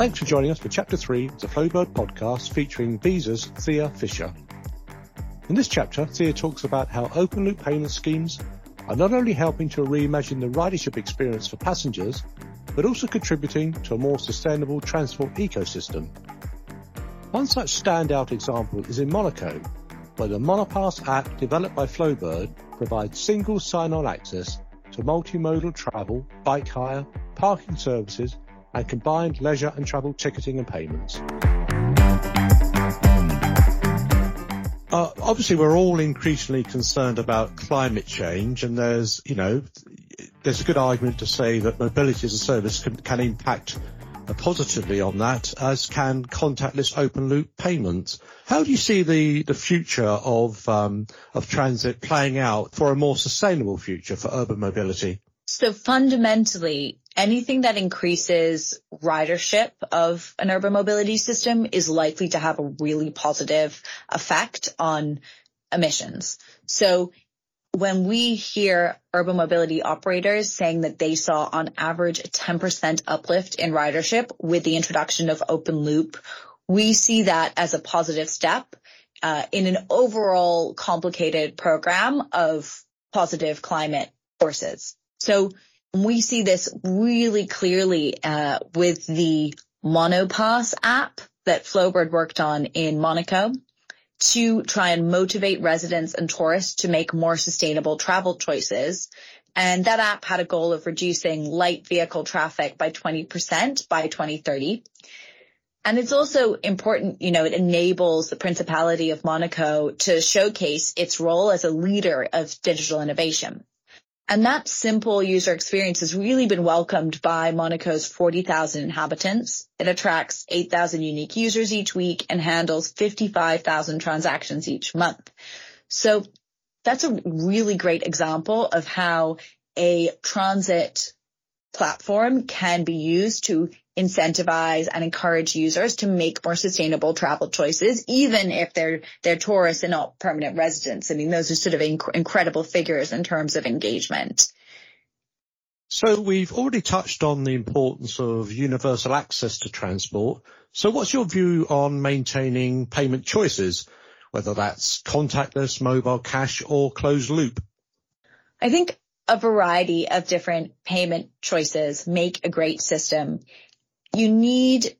Thanks for joining us for Chapter 3 of the Flowbird podcast featuring Visa's Thea Fisher. In this chapter, Thea talks about how open loop payment schemes are not only helping to reimagine the ridership experience for passengers, but also contributing to a more sustainable transport ecosystem. One such standout example is in Monaco, where the Monapass app developed by Flowbird provides single sign-on access to multimodal travel, bike hire, parking services, and combined leisure and travel ticketing and payments. Uh, obviously, we're all increasingly concerned about climate change, and there's, you know, there's a good argument to say that mobility as a service can, can impact positively on that, as can contactless open loop payments. How do you see the, the future of um, of transit playing out for a more sustainable future for urban mobility? So fundamentally, anything that increases ridership of an urban mobility system is likely to have a really positive effect on emissions. So when we hear urban mobility operators saying that they saw on average a 10% uplift in ridership with the introduction of open loop, we see that as a positive step uh, in an overall complicated program of positive climate forces. So we see this really clearly uh, with the Monapass app that Flowbird worked on in Monaco to try and motivate residents and tourists to make more sustainable travel choices. And that app had a goal of reducing light vehicle traffic by 20% by 2030. And it's also important, you know, it enables the Principality of Monaco to showcase its role as a leader of digital innovation. And that simple user experience has really been welcomed by Monaco's 40,000 inhabitants. It attracts 8,000 unique users each week and handles 55,000 transactions each month. So that's a really great example of how a transit platform can be used to incentivize and encourage users to make more sustainable travel choices, even if they're they're tourists and not permanent residents. I mean, those are sort of inc- incredible figures in terms of engagement. So we've already touched on the importance of universal access to transport. So what's your view on maintaining payment choices, whether that's contactless, mobile cash or closed loop? I think a variety of different payment choices make a great system you need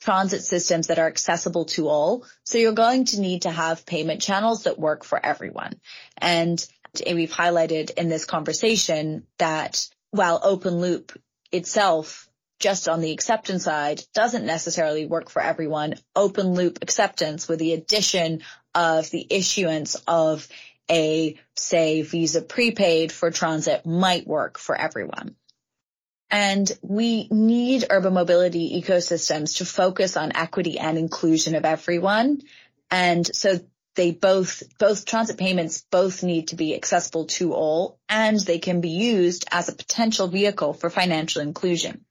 transit systems that are accessible to all. So you're going to need to have payment channels that work for everyone. And we've highlighted in this conversation that while open loop itself just on the acceptance side doesn't necessarily work for everyone, open loop acceptance with the addition of the issuance of a say Visa prepaid for transit might work for everyone. And we need urban mobility ecosystems to focus on equity and inclusion of everyone. And so they both, both transit payments both need to be accessible to all and they can be used as a potential vehicle for financial inclusion.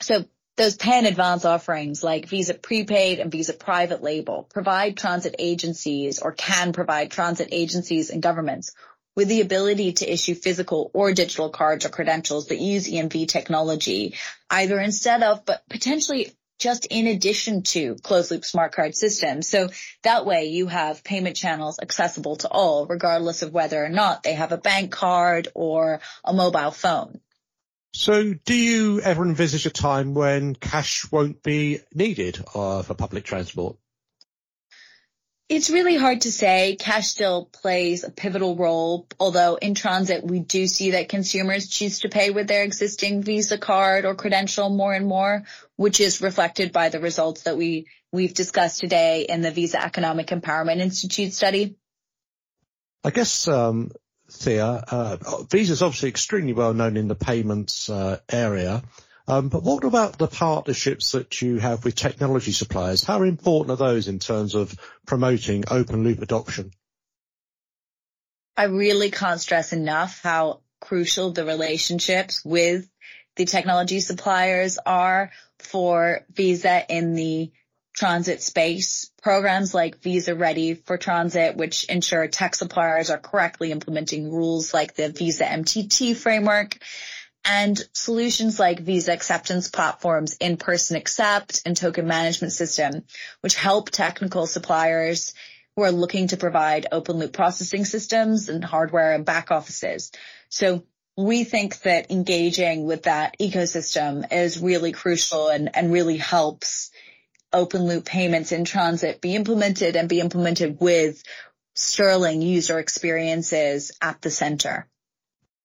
So those pay in advance offerings like Visa prepaid and Visa private label provide transit agencies or can provide transit agencies and governments with the ability to issue physical or digital cards or credentials that use EMV technology, either instead of, but potentially just in addition to closed loop smart card systems. So that way you have payment channels accessible to all, regardless of whether or not they have a bank card or a mobile phone. So do you ever envisage a time when cash won't be needed uh, for public transport? It's really hard to say. Cash still plays a pivotal role, although in transit we do see that consumers choose to pay with their existing Visa card or credential more and more, which is reflected by the results that we, we've discussed today in the Visa Economic Empowerment Institute study. I guess, um, Thea, uh, Visa is obviously extremely well known in the payments uh, area. Um, but what about the partnerships that you have with technology suppliers? How important are those in terms of promoting open loop adoption? I really can't stress enough how crucial the relationships with the technology suppliers are for Visa in the transit space. Programs like Visa Ready for Transit, which ensure tech suppliers are correctly implementing rules like the Visa MTT framework And solutions like Visa acceptance platforms, in-person accept and token management system, which help technical suppliers who are looking to provide open loop processing systems and hardware and back offices. So we think that engaging with that ecosystem is really crucial and, and really helps open loop payments in transit be implemented and be implemented with sterling user experiences at the center.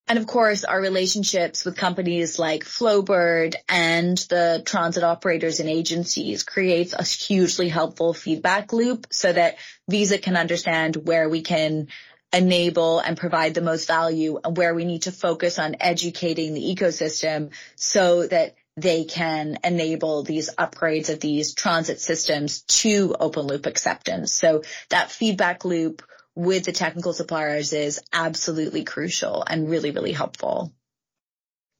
And of course, our relationships with companies like Flowbird and the transit operators and agencies creates a hugely helpful feedback loop so that Visa can understand where we can enable and provide the most value and where we need to focus on educating the ecosystem so that they can enable these upgrades of these transit systems to open loop acceptance. So that feedback loop with the technical suppliers is absolutely crucial and really, really helpful.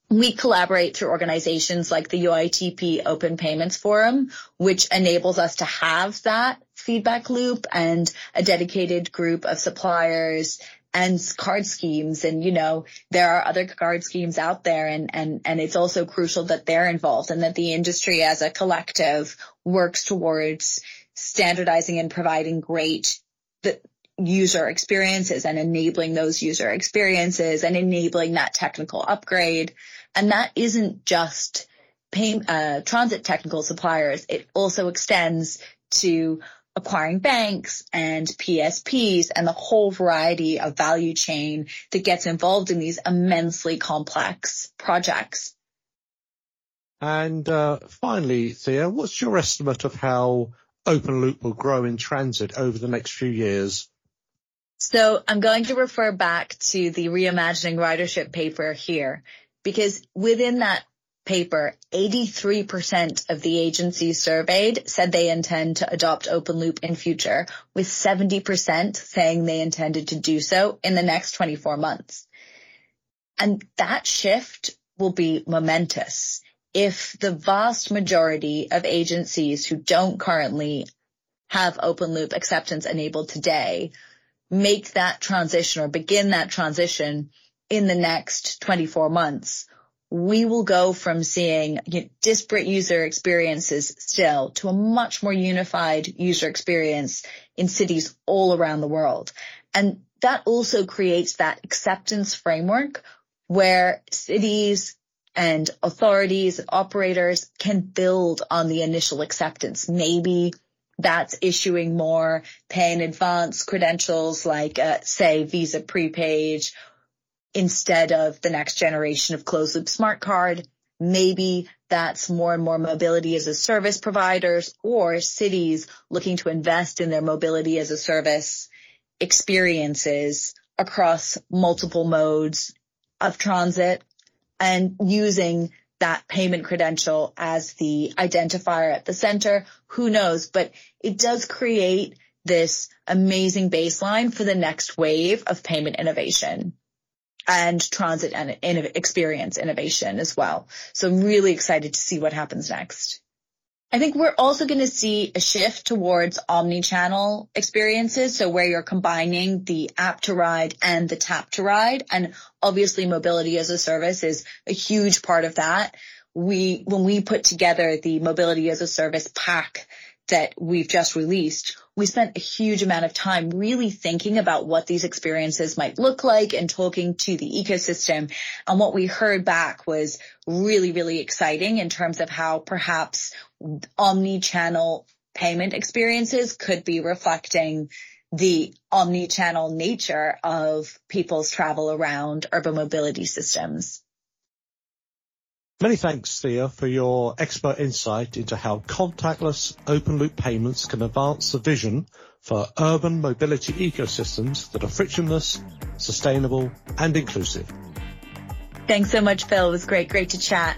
We collaborate through organizations like the UITP Open Payments Forum, which enables us to have that feedback loop and a dedicated group of suppliers and card schemes. And, you know, there are other card schemes out there and, and, and it's also crucial that they're involved and that the industry as a collective works towards standardizing and providing great the, user experiences and enabling those user experiences and enabling that technical upgrade. And that isn't just pay, uh, transit technical suppliers. It also extends to acquiring banks and PSPs and the whole variety of value chain that gets involved in these immensely complex projects. And uh, finally, Thea, what's your estimate of how Open Loop will grow in transit over the next few years? So I'm going to refer back to the reimagining ridership paper here because within that paper, 83% of the agencies surveyed said they intend to adopt open loop in future with 70% saying they intended to do so in the next 24 months. And that shift will be momentous if the vast majority of agencies who don't currently have open loop acceptance enabled today make that transition or begin that transition in the next 24 months, we will go from seeing you know, disparate user experiences still to a much more unified user experience in cities all around the world. And that also creates that acceptance framework where cities and authorities and operators can build on the initial acceptance. Maybe that's issuing more pay in advance credentials like, uh, say, Visa prepaid instead of the next generation of closed loop smart card. Maybe that's more and more mobility as a service providers or cities looking to invest in their mobility as a service experiences across multiple modes of transit and using that payment credential as the identifier at the center. Who knows? But it does create this amazing baseline for the next wave of payment innovation and transit and experience innovation as well. So I'm really excited to see what happens next. I think we're also going to see a shift towards omni-channel experiences. So where you're combining the app to ride and the tap to ride. And obviously mobility as a service is a huge part of that. We, when we put together the mobility as a service pack that we've just released, we spent a huge amount of time really thinking about what these experiences might look like and talking to the ecosystem. And what we heard back was really, really exciting in terms of how perhaps omni-channel payment experiences could be reflecting the omni-channel nature of people's travel around urban mobility systems. Many thanks, Thea, for your expert insight into how contactless open loop payments can advance the vision for urban mobility ecosystems that are frictionless, sustainable and inclusive. Thanks so much, Phil. It was great. Great to chat.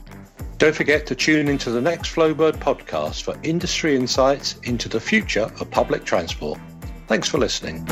Don't forget to tune into the next Flowbird podcast for industry insights into the future of public transport. Thanks for listening.